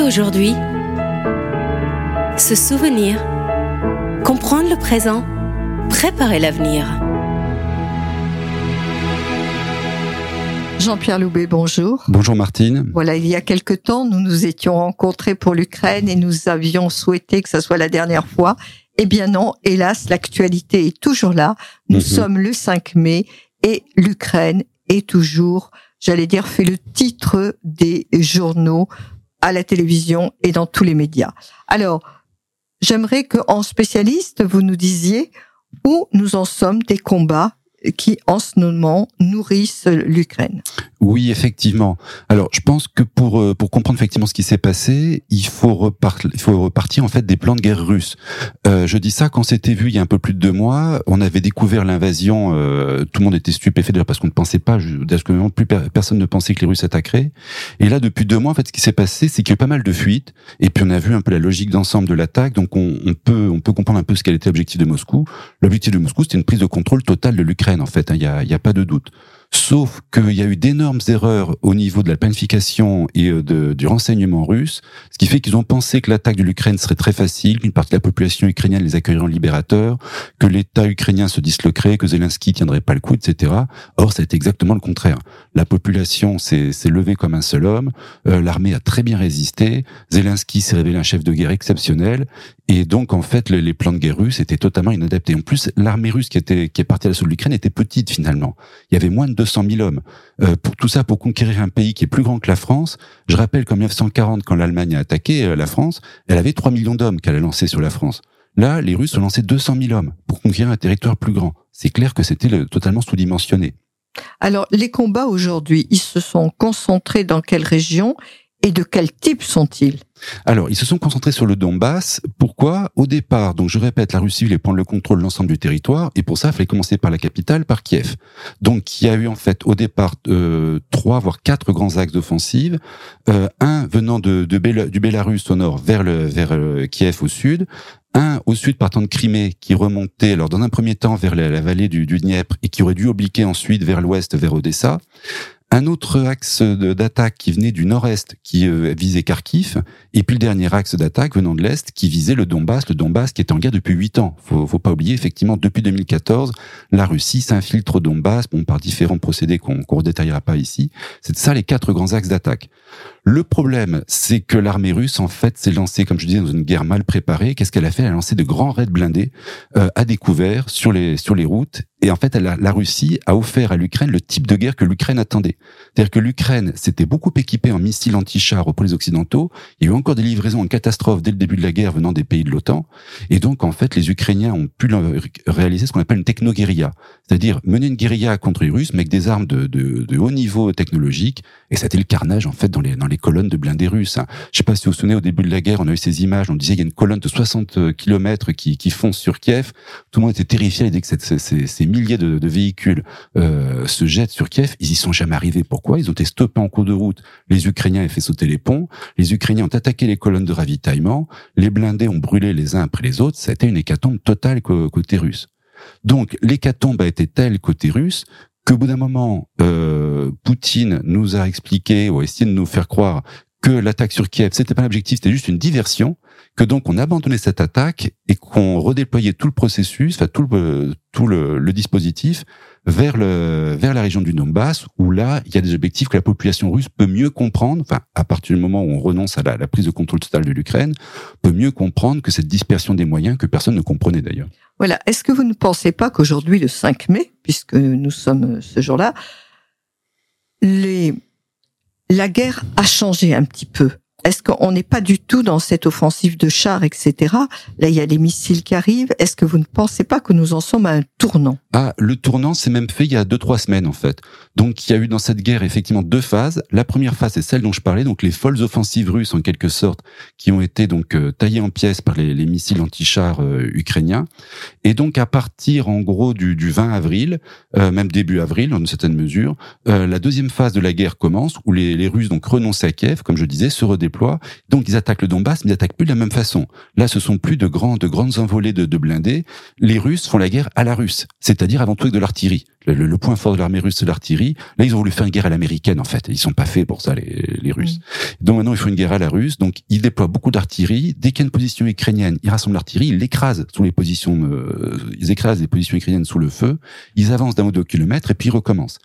et aujourd'hui. Se souvenir. Comprendre le présent. Préparer l'avenir. Jean-Pierre Loubet, bonjour. Bonjour Martine. Voilà, il y a quelque temps, nous nous étions rencontrés pour l'Ukraine et nous avions souhaité que ce soit la dernière fois. Eh bien non, hélas, l'actualité est toujours là. Nous Mhm. sommes le 5 mai et l'Ukraine est toujours, j'allais dire, fait le titre des journaux à la télévision et dans tous les médias. Alors, j'aimerais que, en spécialiste, vous nous disiez où nous en sommes des combats qui, en ce moment, nourrissent l'Ukraine. Oui, effectivement. Alors, je pense que pour euh, pour comprendre effectivement ce qui s'est passé, il faut repartir, il faut repartir en fait des plans de guerre russes. Euh, je dis ça quand c'était vu il y a un peu plus de deux mois. On avait découvert l'invasion. euh, tout le monde était stupéfait déjà parce qu'on ne pensait pas, parce plus per- personne ne pensait que les Russes attaqueraient. Et là, depuis deux mois, en fait, ce qui s'est passé, c'est qu'il y a eu pas mal de fuites. Et puis on a vu un peu la logique d'ensemble de l'attaque. Donc on, on peut on peut comprendre un peu ce qu'elle était l'objectif de Moscou. L'objectif de Moscou, c'était une prise de contrôle totale de l'Ukraine. En fait, hein. il y a il y a pas de doute. Sauf qu'il y a eu d'énormes erreurs au niveau de la planification et euh, du renseignement russe, ce qui fait qu'ils ont pensé que l'attaque de l'Ukraine serait très facile, qu'une partie de la population ukrainienne les accueillerait en libérateurs, que l'État ukrainien se disloquerait, que Zelensky tiendrait pas le coup, etc. Or, ça a été exactement le contraire. La population s'est levée comme un seul homme, euh, l'armée a très bien résisté, Zelensky s'est révélé un chef de guerre exceptionnel, et donc en fait les, les plans de guerre russes étaient totalement inadaptés. En plus, l'armée russe qui était qui est partie à l'assaut de l'Ukraine était petite finalement. Il y avait moins de 200 000 hommes. Euh, pour tout ça, pour conquérir un pays qui est plus grand que la France, je rappelle qu'en 1940, quand l'Allemagne a attaqué euh, la France, elle avait 3 millions d'hommes qu'elle a lancés sur la France. Là, les Russes ont lancé 200 000 hommes pour conquérir un territoire plus grand. C'est clair que c'était le- totalement sous-dimensionné. Alors, les combats aujourd'hui, ils se sont concentrés dans quelle région? Et de quel type sont-ils? Alors, ils se sont concentrés sur le Donbass. Pourquoi? Au départ, donc je répète, la Russie voulait prendre le contrôle de l'ensemble du territoire, et pour ça, il fallait commencer par la capitale, par Kiev. Donc, il y a eu en fait au départ euh, trois voire quatre grands axes d'offensive. Euh, un venant de, de du Bélarus au nord vers le vers Kiev au sud. Un au sud partant de Crimée qui remontait alors dans un premier temps vers la, la vallée du, du Dniepr et qui aurait dû obliquer ensuite vers l'ouest vers Odessa. Un autre axe d'attaque qui venait du nord-est, qui euh, visait Kharkiv, et puis le dernier axe d'attaque venant de l'est, qui visait le Donbass, le Donbass qui est en guerre depuis huit ans. Faut, faut pas oublier, effectivement, depuis 2014, la Russie s'infiltre au Donbass, bon, par différents procédés qu'on qu'on redétaillera pas ici. C'est ça les quatre grands axes d'attaque. Le problème, c'est que l'armée russe, en fait, s'est lancée, comme je disais, dans une guerre mal préparée. Qu'est-ce qu'elle a fait? Elle a lancé de grands raids blindés euh, à découvert sur les sur les routes. Et en fait, la Russie a offert à l'Ukraine le type de guerre que l'Ukraine attendait. C'est-à-dire que l'Ukraine s'était beaucoup équipée en missiles anti-chars aux les occidentaux. Il y a eu encore des livraisons en catastrophe dès le début de la guerre venant des pays de l'OTAN. Et donc, en fait, les Ukrainiens ont pu réaliser ce qu'on appelle une techno-guérilla. C'est-à-dire mener une guérilla contre les Russes, mais avec des armes de, de, de haut niveau technologique. Et ça a été le carnage, en fait, dans les, dans les colonnes de blindés russes. hein. Je sais pas si vous vous souvenez, au début de la guerre, on a eu ces images, on disait il y a une colonne de 60 kilomètres qui, qui fonce sur Kiev. Tout le monde était terrifié l'idée que ces, ces- ces milliers de, de véhicules euh, se jettent sur Kiev. Ils y sont jamais arrivés. Pourquoi? Ils ont été stoppés en cours de route. Les Ukrainiens ont fait sauter les ponts. Les Ukrainiens ont attaqué les colonnes de ravitaillement. Les blindés ont brûlé les uns après les autres. Ça a été une hécatombe totale côté russe. Donc l'hécatombe a été telle côté russe qu'au bout d'un moment, euh, Poutine nous a expliqué ou a essayé de nous faire croire que l'attaque sur Kiev, c'était pas l'objectif, c'était juste une diversion, que donc on abandonnait cette attaque et qu'on redéployait tout le processus, enfin tout le, tout le, le dispositif vers le vers la région du Donbass où là il y a des objectifs que la population russe peut mieux comprendre. Enfin, à partir du moment où on renonce à la, prise de contrôle total de l'Ukraine, peut mieux comprendre que cette dispersion des moyens que personne ne comprenait d'ailleurs. Voilà. Est-ce que vous ne pensez pas qu'aujourd'hui, le 5 mai, puisque nous sommes ce jour-là, les... la guerre a changé un petit peu? Est-ce qu'on n'est pas du tout dans cette offensive de chars, etc. Là, il y a les missiles qui arrivent. Est-ce que vous ne pensez pas que nous en sommes à un tournant? Ah, le tournant s'est même fait il y a deux trois semaines en fait. Donc il y a eu dans cette guerre effectivement deux phases. La première phase c'est celle dont je parlais, donc les folles offensives russes en quelque sorte, qui ont été donc euh, taillées en pièces par les, les missiles anti-chars euh, ukrainiens. Et donc à partir en gros du, du 20 avril, euh, même début avril dans une certaine mesure, la deuxième phase de la guerre commence où les, les Russes donc renoncent à Kiev, comme je disais, se redéploient. Donc ils attaquent le Donbass, mais ils attaquent plus de la même façon. Là, ce sont plus de grands, de grandes envolées de, de blindés. Les Russes font la guerre à la russe, c'est-à-dire avant tout avec de l'artillerie. Le, point fort de l'armée russe, c'est l'artillerie. Là, ils ont voulu faire une guerre à l'américaine, en fait. Ils sont pas faits pour ça, les, les Russes. Mm. Donc maintenant, il faut une guerre à la russe. Donc, ils déploient beaucoup d'artillerie. Dès qu'il y a une position ukrainienne, ils rassemblent l'artillerie, ils l'écrasent sous les positions, euh, ils écrasent les positions ukrainiennes sous le feu. Ils avancent d'un ou deux kilomètres et puis ils recommencent.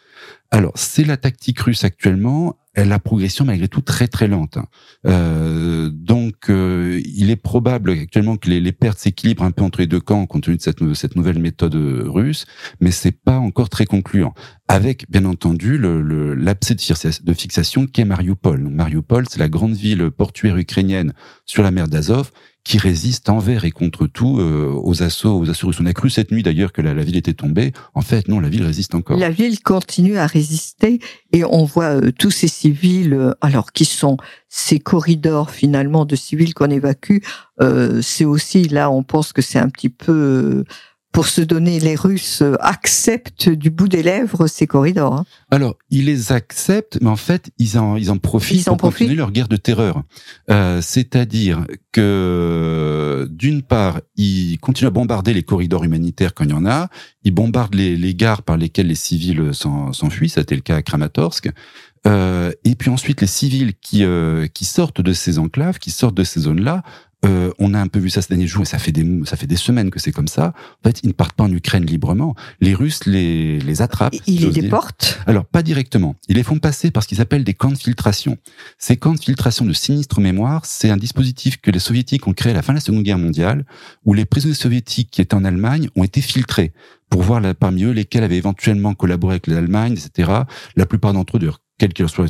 Alors, c'est la tactique russe actuellement la progression malgré tout très très lente. Hein. Euh, donc euh, il est probable actuellement que les, les pertes s'équilibrent un peu entre les deux camps compte tenu de cette, cette nouvelle méthode russe, mais c'est pas encore très concluant. Avec bien entendu l'abcès le, de fixation qu'est Mariupol. Mariupol, c'est la grande ville portuaire ukrainienne sur la mer d'Azov qui résiste envers et contre tout euh, aux assauts, aux assauts russes. On a cru cette nuit d'ailleurs que la, ville était tombée. En fait, non, la ville résiste encore. La ville continue à résister et on voit euh, tous ces civils, euh, alors qui sont ces corridors finalement de civils qu'on évacue. c'est aussi là, on pense que c'est un petit peu pour se donner, les Russes acceptent du bout des lèvres ces corridors. Hein. Alors, ils les acceptent, mais en fait, ils en, ils en profitent ils pour continuer leur guerre de terreur. Euh, C'est-à-dire que, d'une part, ils continuent à bombarder les corridors humanitaires quand il y en a, ils bombardent les, les gares par lesquelles les civils s'enfuient, ça a été le cas à Kramatorsk, euh, et puis ensuite, les civils qui, euh, qui sortent de ces enclaves, qui sortent de ces zones-là, euh, on a un peu vu ça ces derniers jours, et ça fait des, ça fait des semaines que c'est comme ça. En fait, ils ne partent pas en Ukraine librement. Les Russes les, les attrapent. Ils les déportent Alors, pas directement. Ils les font passer par ce qu'ils appellent des camps de filtration. Ces camps de filtration de sinistre mémoire, c'est un dispositif que les soviétiques ont créé à la fin de la Seconde Guerre mondiale, où les prisonniers soviétiques qui étaient en Allemagne ont été filtrés pour voir parmi eux lesquels avaient éventuellement collaboré avec l'Allemagne, etc. La plupart d'entre eux, quel que soit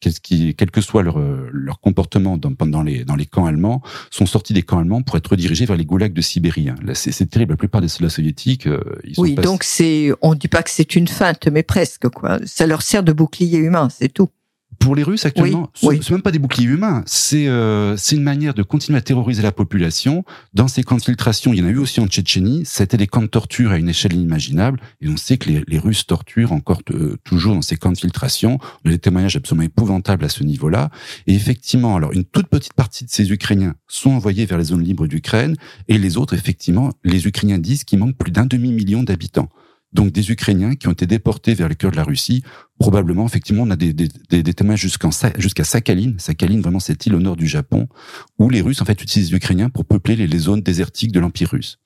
quel que soit leur, leur comportement dans, dans les dans les camps allemands, sont sortis des camps allemands pour être redirigés vers les goulags de Sibérie. Hein. C'est terrible. La plupart des soldats soviétiques, euh, ils sont oui, donc c'est, on dit pas que c'est une feinte, mais presque quoi. Ça leur sert de bouclier humain, c'est tout. Pour les Russes actuellement, oui, c'est même pas des boucliers humains. C'est euh, c'est une manière de continuer à terroriser la population. Dans ces camps de filtration, il y en a eu aussi en Tchétchénie. C'était des camps de torture à une échelle inimaginable. Et on sait que les, les Russes torturent encore euh, toujours dans ces camps de filtration. On a des témoignages absolument épouvantables à ce niveau-là. Et effectivement, alors une toute petite partie de ces Ukrainiens sont envoyés vers les zones libres d'Ukraine, et les autres, effectivement, les Ukrainiens disent qu'il manque plus d'un demi million d'habitants donc des Ukrainiens qui ont été déportés vers le cœur de la Russie. Probablement, effectivement, on a des, témoins jusqu'à jusqu'à Sakhalin. Sakhalin, vraiment cette île au nord du Japon, où les Russes en fait utilisent les Ukrainiens pour peupler les zones désertiques de l'Empire russe.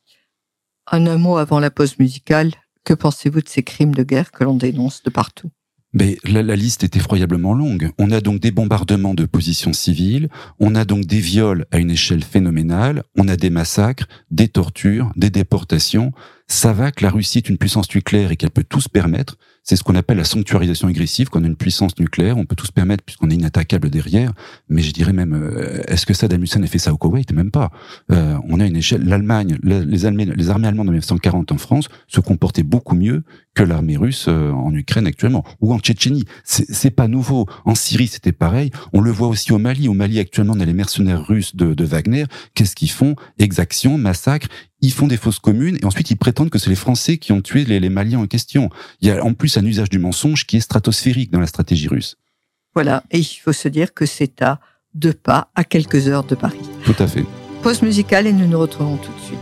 En un mot avant la pause musicale, que pensez-vous de ces crimes de guerre que l'on dénonce de partout? Mais la, liste est effroyablement longue. On a donc des bombardements de positions civiles, on a donc des viols à une échelle phénoménale, on a des massacres, des tortures, des déportations. Ça va que la Russie est une puissance nucléaire et qu'elle peut tout se permettre. C'est ce qu'on appelle la sanctuarisation agressive. Quand on a une puissance nucléaire, on peut tout se permettre puisqu'on est inattaquable derrière. Mais je dirais même, euh, est-ce que Saddam Hussein a fait ça au Koweït? Même pas. Euh, on a une échelle. L'Allemagne, les, les armées allemandes en 1940 en France se comportaient beaucoup mieux que l'armée russe euh, en Ukraine actuellement ou en Tchétchénie. C'est pas nouveau. En Syrie, c'était pareil. On le voit aussi au Mali. Au Mali, actuellement, on a les mercenaires russes de, de Wagner. Qu'est-ce qu'ils font? Exactions, massacres ils font des fausses communes et ensuite ils prétendent que c'est les Français qui ont tué les, les, Maliens en question. Il y a en plus un usage du mensonge qui est stratosphérique dans la stratégie russe. Voilà, et il faut se dire que c'est à deux pas, à quelques heures de Paris. Tout à fait. Pause musicale et nous nous retrouvons tout de suite.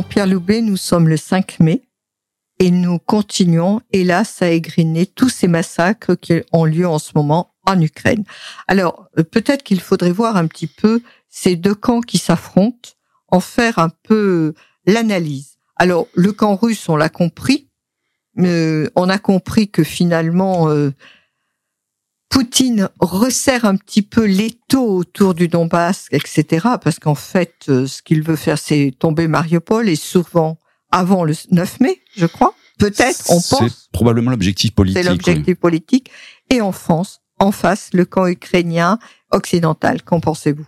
Jean-Pierre Loubet, nous sommes le 5 mai et nous continuons, hélas, à égriner tous ces massacres qui ont lieu en ce moment en Ukraine. Alors, euh, peut-être qu'il faudrait voir un petit peu ces deux camps qui s'affrontent, en faire un peu l'analyse. Alors, le camp russe, on l'a compris, euh, on a compris que finalement, euh, Poutine resserre un petit peu l'étau autour du Donbass, etc. Parce qu'en fait, euh, ce qu'il veut faire, c'est tomber Mariupol et souvent avant le 9 mai, je crois. Peut-être, on pense. C'est probablement l'objectif politique. C'est l'objectif politique. Et en France, en face, le camp ukrainien occidental. Qu'en pensez-vous?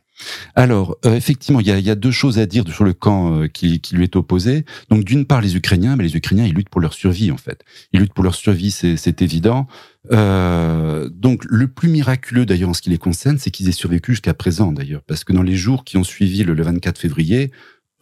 Alors, euh, effectivement, il y a, y a, deux choses à dire sur le camp euh, qui, qui, lui est opposé. Donc, d'une part, les Ukrainiens, mais les Ukrainiens, ils luttent pour leur survie, en fait. Ils luttent pour leur survie, c'est évident. Euh, donc, le plus miraculeux, d'ailleurs, en ce qui les concerne, c'est qu'ils aient survécu jusqu'à présent, d'ailleurs. Parce que dans les jours qui ont suivi le, le 24 février,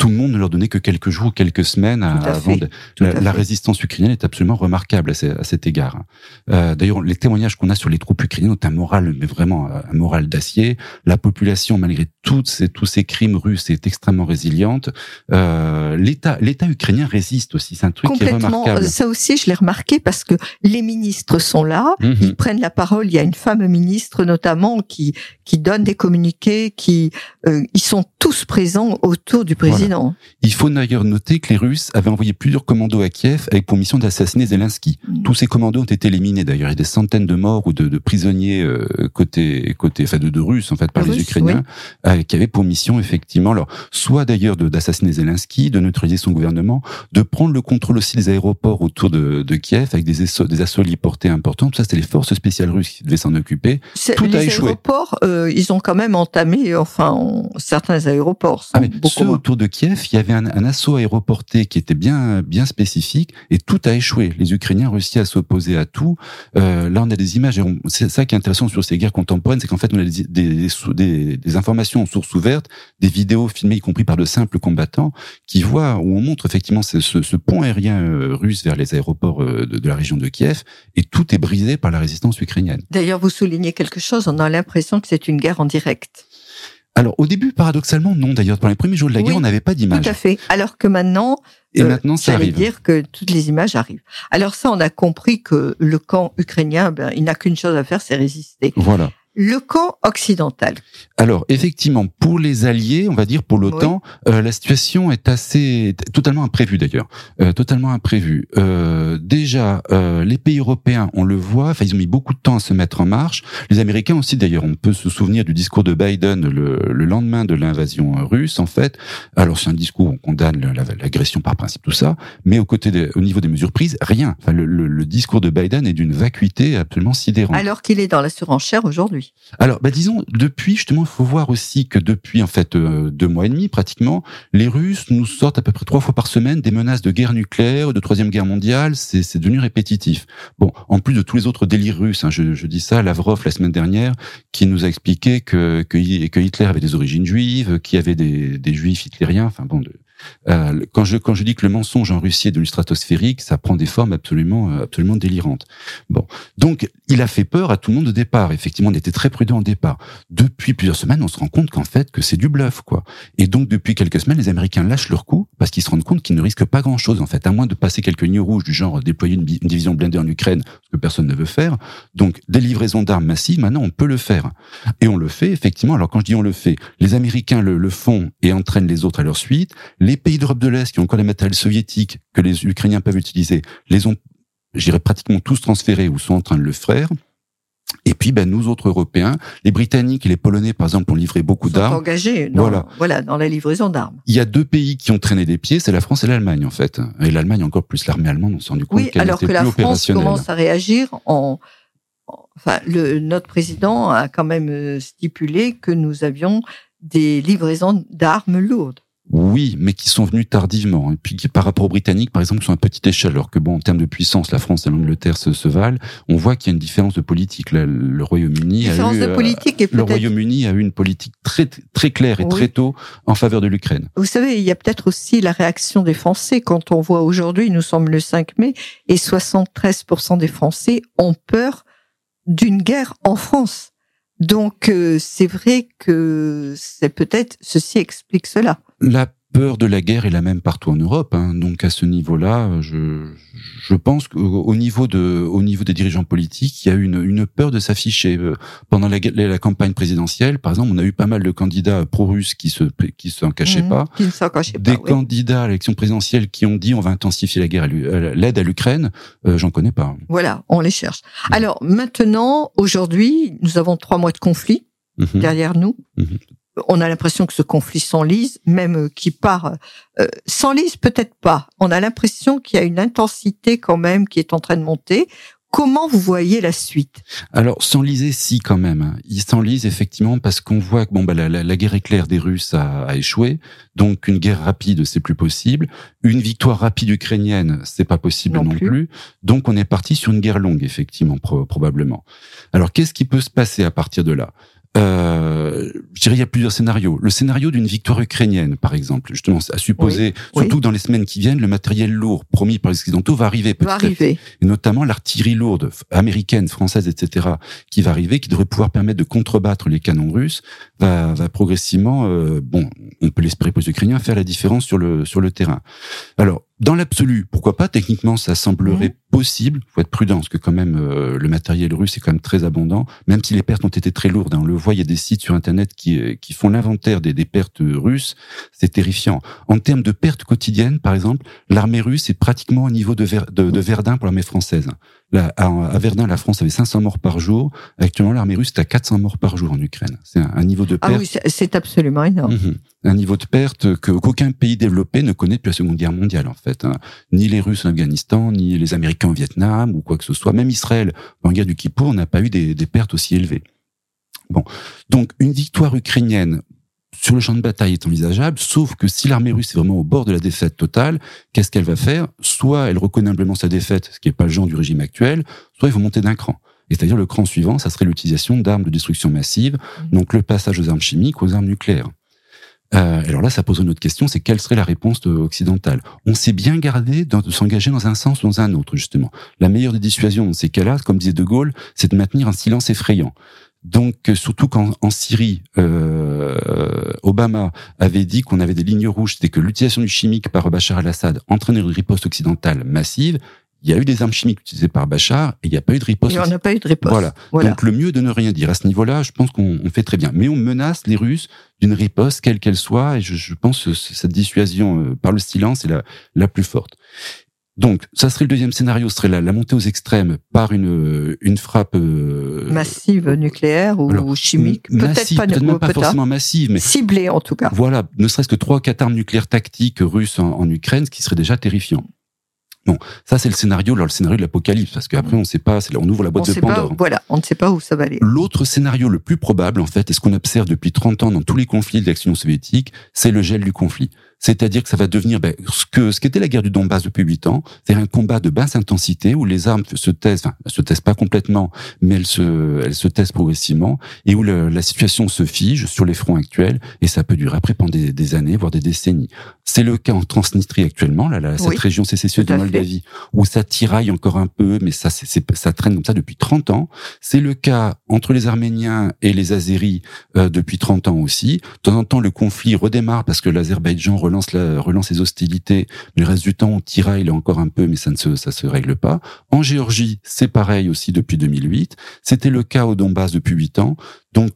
tout le monde ne leur donnait que quelques jours, quelques semaines avant. De, la, résistance ukrainienne est absolument remarquable à, cet égard. Euh, D'ailleurs, les témoignages qu'on a sur les troupes ukrainiennes ont un moral, mais vraiment un moral d'acier. La population, malgré toutes ces, tous ces crimes russes, est extrêmement résiliente. Euh, L'État, l'État ukrainien résiste aussi. C'est un truc qui est remarquable. Ça aussi, je l'ai remarqué parce que les ministres sont là, mhm. ils prennent la parole. Il y a une femme ministre notamment qui qui donne des communiqués, qui euh, ils sont tous présents autour du président. Il faut d'ailleurs noter que les Russes avaient envoyé plusieurs commandos à Kiev avec pour mission d'assassiner Zelensky. Mm. Tous ces commandos ont été éliminés d'ailleurs. Il y a des centaines de morts ou de, de prisonniers euh, côté côté, enfin de, de Russes en fait par les, Ukrainiens euh, qui avaient pour mission effectivement, alors soit d'ailleurs d'assassiner Zelensky, de neutraliser son gouvernement, de prendre le contrôle aussi des aéroports autour de, de Kiev avec des assauts, des assauts héliportés importants. Tout ça, c'était les forces spéciales russes qui devaient s'en occuper. Tout les a échoué. aéroports, euh, ils ont quand même entamé, enfin certains aéroports. Sont ah, mais ceux autour de Kiev Kiev, il y avait un, assaut aéroporté qui était bien bien spécifique et tout a échoué. Les Ukrainiens ont réussi à s'opposer à tout. Euh, là, on a des images. C'est ça qui est intéressant sur ces guerres contemporaines, c'est qu'en fait, on a des, informations en source ouverte, des vidéos filmées, y compris par de simples combattants, qui voient où on montre effectivement ce, ce, pont aérien euh, russe vers les aéroports euh, de la région de Kiev, et tout est brisé par la résistance ukrainienne. D'ailleurs, vous soulignez quelque chose. On a l'impression que c'est une guerre en direct. Alors au début, paradoxalement, non. D'ailleurs, pendant les premiers jours de la guerre, on n'avait pas d'image. Tout à fait. Alors que maintenant, et euh, maintenant, ça arrive. dire que toutes les images arrivent. Alors ça, on a compris que le camp ukrainien, ben, il n'a qu'une chose à faire, c'est résister. Voilà le camp occidental. Alors effectivement, pour les alliés, on va dire pour l'OTAN, euh, la situation est assez totalement imprévue d'ailleurs, euh, totalement imprévue. Euh, déjà, euh, les pays européens, on le voit, enfin ils ont mis beaucoup de temps à se mettre en marche. Les Américains aussi d'ailleurs, on peut se souvenir du discours de Biden le, le lendemain de l'invasion russe en fait. Alors c'est un discours où on condamne l'agression par principe tout ça, mais au côté au niveau des mesures prises, rien. Enfin le, le, le discours de Biden est d'une vacuité absolument sidérante. Alors qu'il est dans la surenchère aujourd'hui. Alors, bah, disons, depuis, justement, il faut voir aussi que depuis, en fait, euh, deux mois et demi, pratiquement, les Russes nous sortent à peu près trois fois par semaine des menaces de guerre nucléaire, de troisième guerre mondiale. C'est devenu répétitif. Bon, en plus de tous les autres délires russes, hein, je, je, dis ça, Lavrov, la semaine dernière, qui nous a expliqué que, que, que Hitler avait des origines juives, qu'il y avait des, des juifs hitlériens, enfin bon, euh, quand je quand je dis que le mensonge en Russie est devenu stratosphérique, ça prend des formes absolument euh, absolument délirantes. Bon, donc il a fait peur à tout le monde au départ. Effectivement, on était très prudent au départ. Depuis plusieurs semaines, on se rend compte qu'en fait que c'est du bluff, quoi. Et donc depuis quelques semaines, les Américains lâchent leur coup parce qu'ils se rendent compte qu'ils ne risquent pas grand-chose en fait, à moins de passer quelques lignes rouges du genre déployer une, division blindée en Ukraine, ce que personne ne veut faire. Donc des livraisons d'armes massives, maintenant on peut le faire. Et on le fait effectivement. Alors quand je dis on le fait, les Américains le, le font et entraînent les autres à leur suite. Pays d'Europe de l'Est qui ont encore les matériels soviétiques que les Ukrainiens peuvent utiliser, les ont, j'irais pratiquement tous transférés ou sont en train de le faire. Et puis, ben, nous autres Européens, les Britanniques et les Polonais, par exemple, ont livré beaucoup d'armes. engagés dans, voilà. voilà, dans la livraison d'armes. Il y a deux pays qui ont traîné des pieds, c'est la France et l'Allemagne, en fait. Et l'Allemagne encore plus l'armée allemande, on s'est rendu compte oui, alors que la France commence à réagir en, enfin, le, notre président a quand même euh, stipulé que nous avions des livraisons d'armes lourdes. Oui, mais qui sont venus tardivement. Et puis par rapport aux Britanniques, par exemple, sont à petite échelle. Alors que bon, en termes de puissance, la France et l'Angleterre se, se, valent. On voit qu'il y a une différence de politique. le Royaume-Uni a eu, de euh, le Royaume-Uni a eu une politique très très claire et très tôt en faveur de l'Ukraine. Vous savez, il y a peut-être aussi la réaction des Français quand on voit aujourd'hui, nous sommes le 5 mai, et 73% des Français ont peur d'une guerre en France. Donc euh, c'est vrai que c'est peut-être ceci explique cela la peur de la guerre est la même partout en Europe. Hein. Donc à ce niveau-là, je, je pense qu'au niveau de, au niveau des dirigeants politiques, il y a une, une peur de s'afficher. Euh, pendant la, la, campagne présidentielle, par exemple, on a eu pas mal de candidats pro-russes qui se qui s'en cachaient Mhm, pas. Qui ne s'en cachaient Des pas. oui. candidats à l'élection présidentielle qui ont dit on va intensifier la guerre, l'aide à l'Ukraine, euh, j'en connais pas. Voilà, on les cherche. Alors maintenant, aujourd'hui, nous avons trois mois de conflit Mhm. derrière nous. On a l'impression que ce conflit s'enlise, même qui part euh, s'enlise peut-être pas. On a l'impression qu'il y a une intensité quand même qui est en train de monter. Comment vous voyez la suite? Alors, s'enliser, si, quand même. Il s'enlise, effectivement, parce qu'on voit que bon, bah, la, la- la guerre éclair des Russes a, a échoué. Donc, une guerre rapide, c'est plus possible. Une victoire rapide ukrainienne, c'est pas possible Non non, plus. plus. Donc, on est parti sur une guerre longue, effectivement, pro- probablement. Alors, qu'est-ce qui peut se passer à partir de là? Euh, je dirais il y a plusieurs scénarios. Le scénario d'une victoire ukrainienne, par exemple, justement, à supposer, Oui. surtout dans les semaines qui viennent, le matériel lourd promis par les Occidentaux va arriver va arriver et notamment l'artillerie lourde américaine, française, etc., qui va arriver, qui devrait pouvoir permettre de contrebattre les canons russes, va, va progressivement, euh, bon, on peut l'espérer pour les Ukrainiens, faire la différence sur le sur le terrain. Alors, dans l'absolu, pourquoi pas? Techniquement, ça semblerait possible. Faut être prudent, parce que quand même, euh, le matériel russe est quand même très abondant, même si les pertes ont été très lourdes. hein. on le voit, il y a des sites sur Internet qui euh, qui font l'inventaire des, des pertes russes. C'est terrifiant. En termes de pertes quotidiennes, par exemple, l'armée russe est pratiquement au niveau de, Ver- de, de Verdun pour l'armée française. Là, à, à Verdun, la France avait 500 morts par jour. Actuellement, l'armée russe est à 400 morts par jour en Ukraine. C'est un, un niveau de Ah perte. oui, c'est- absolument énorme. Mhm. Un niveau de perte que qu'aucun pays développé ne connaît depuis la Seconde Guerre mondiale en fait. hein. Ni les Russes en Afghanistan, ni les Américains au Vietnam ou quoi que ce soit. Même Israël en guerre du Kippour n'a pas eu des, des pertes aussi élevées. Bon, donc une victoire ukrainienne sur le champ de bataille est envisageable, sauf que si l'armée russe est vraiment au bord de la défaite totale, qu'est-ce qu'elle va faire? Soit elle reconnaît humblement sa défaite, ce qui n'est pas le genre du régime actuel, soit il faut monter d'un cran. Et c'est-à-dire le cran suivant, ça serait l'utilisation d'armes de destruction massive, donc le passage aux armes chimiques, aux armes nucléaires. Euh, alors là, ça pose une autre question, c'est quelle serait la réponse de- occidentale? On s'est bien gardé dans- de s'engager dans un sens ou dans un autre, justement. La meilleure des dissuasions dans ces cas-là, comme disait De Gaulle, c'est de maintenir un silence effrayant. Donc, euh, surtout qu'en en Syrie, euh, Obama avait dit qu'on avait des lignes rouges, c'était que l'utilisation du chimique par Bachar al-Assad entraînait une riposte occidentale massive. Il y a eu des armes chimiques utilisées par Bachar et il n'y a pas eu de riposte Et on n'a pas eu de réponse. Voilà. Voilà. Donc le mieux de ne rien dire. À ce niveau-là, je pense qu'on on fait très bien. Mais on menace les Russes d'une riposte, quelle qu'elle soit, et je, je pense que cette dissuasion euh, par le silence est la, la plus forte. Donc, ça serait le deuxième scénario, ce serait la, la montée aux extrêmes par une, euh, une frappe euh, Massive nucléaire ou alors, chimique. Peut-être pas, même pas forcément massive, mais ciblée en tout cas. voilà, ne serait-ce que trois quatre armes nucléaires tactiques russes en, en Ukraine, ce qui serait déjà terrifiant. Bon, ça c'est le scénario, alors le scénario de l'apocalypse, parce qu'après on sait pas, c'est là, on ouvre la boîte de pas, Pandore. voilà, on ne sait pas où ça va aller. L'autre scénario le plus probable, en fait, et ce qu'on observe depuis 30 ans dans tous les conflits de l'action soviétique, c'est le gel du conflit. C'est-à-dire que ça va devenir ben, ce que ce qu'était la guerre du Donbass depuis 8 ans, c'est un combat de basse intensité où les armes se taisent, enfin, se taisent pas complètement, mais elles se, elles se taisent progressivement, et où la situation se fige sur les fronts actuels, et ça peut durer après pendant des années, voire des décennies. C'est le cas en Transnistrie actuellement, là, là, cette Oui, région sécessionneuse tout de fait. Moldavie, où ça tiraille encore un peu, mais ça, traîne comme ça depuis 30 ans. C'est le cas entre les Arméniens et les Azéris euh, depuis 30 ans aussi. De temps en temps, le conflit redémarre parce que l'Azerbaïdjan relance, la, relance ses hostilités. Mais le reste du temps, on tiraille là encore un peu, mais ça ne se, ça se règle pas. En Géorgie, c'est pareil aussi depuis 2008. C'était le cas au Donbass depuis 8 ans. Donc,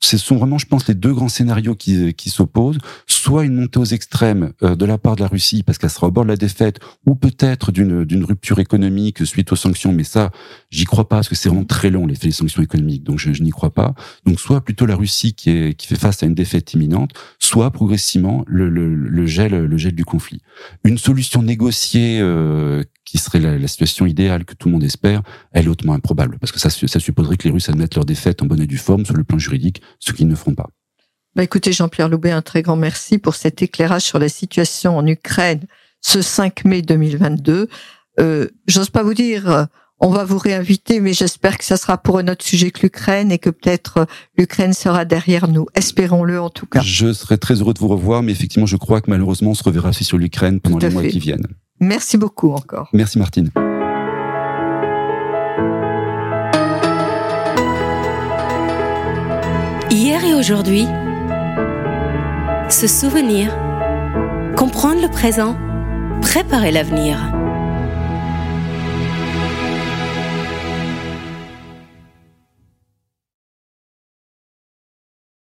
ce sont vraiment, je pense, les deux grands scénarios qui, qui s'opposent. Soit une montée aux extrêmes euh, de la part de la Russie, parce qu'elle sera au bord de la défaite, ou peut-être d'une rupture économique suite aux sanctions. Mais ça, j'y crois pas, parce que c'est vraiment très long, l'effet des sanctions économiques. Donc, je, n'y crois pas. Donc, soit plutôt la Russie qui, fait face à une défaite imminente, soit progressivement le, gel, le gel du conflit. Une solution négociée euh, qui serait la, la situation idéale que tout le monde espère, elle est hautement improbable, parce que ça, ça supposerait que les Russes admettent leur défaite en bonne et due forme sur le plan juridique, ce qu'ils ne feront pas. Bah, écoutez, Jean-Pierre Loubet, un très grand merci pour cet éclairage sur la situation en Ukraine ce 5 mai 2022. Euh, J'ose pas vous dire, euh, on va vous réinviter, mais j'espère que ça sera pour un autre sujet que l'Ukraine et que peut-être euh, l'Ukraine sera derrière nous. Espérons-le en tout cas. Je serais très heureux de vous revoir, mais effectivement, je crois que malheureusement, on se reverra aussi sur l'Ukraine pendant les mois qui viennent. Merci beaucoup encore. Merci Martine. Hier et aujourd'hui, se souvenir Comprendre le présent, préparer l'avenir.